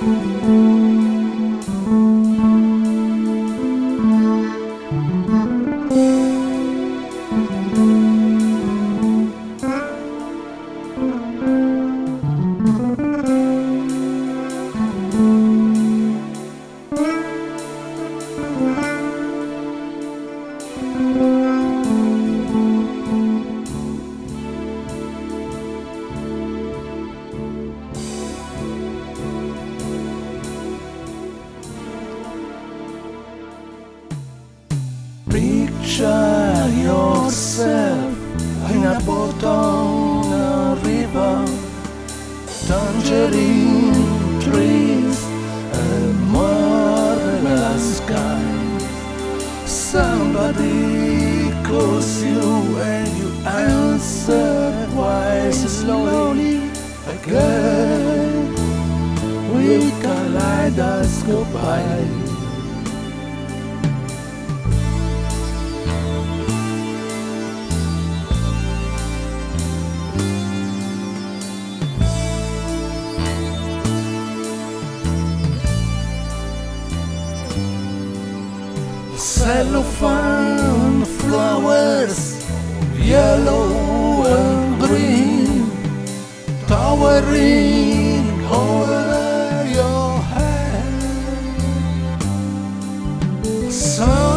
Música Picture yourself in a boat on a river, tangerine trees and marvelous skies. Somebody calls you and you answer quite slowly again. We kaleidoscope by. Cellophane flowers, yellow and green, towering over your head. Some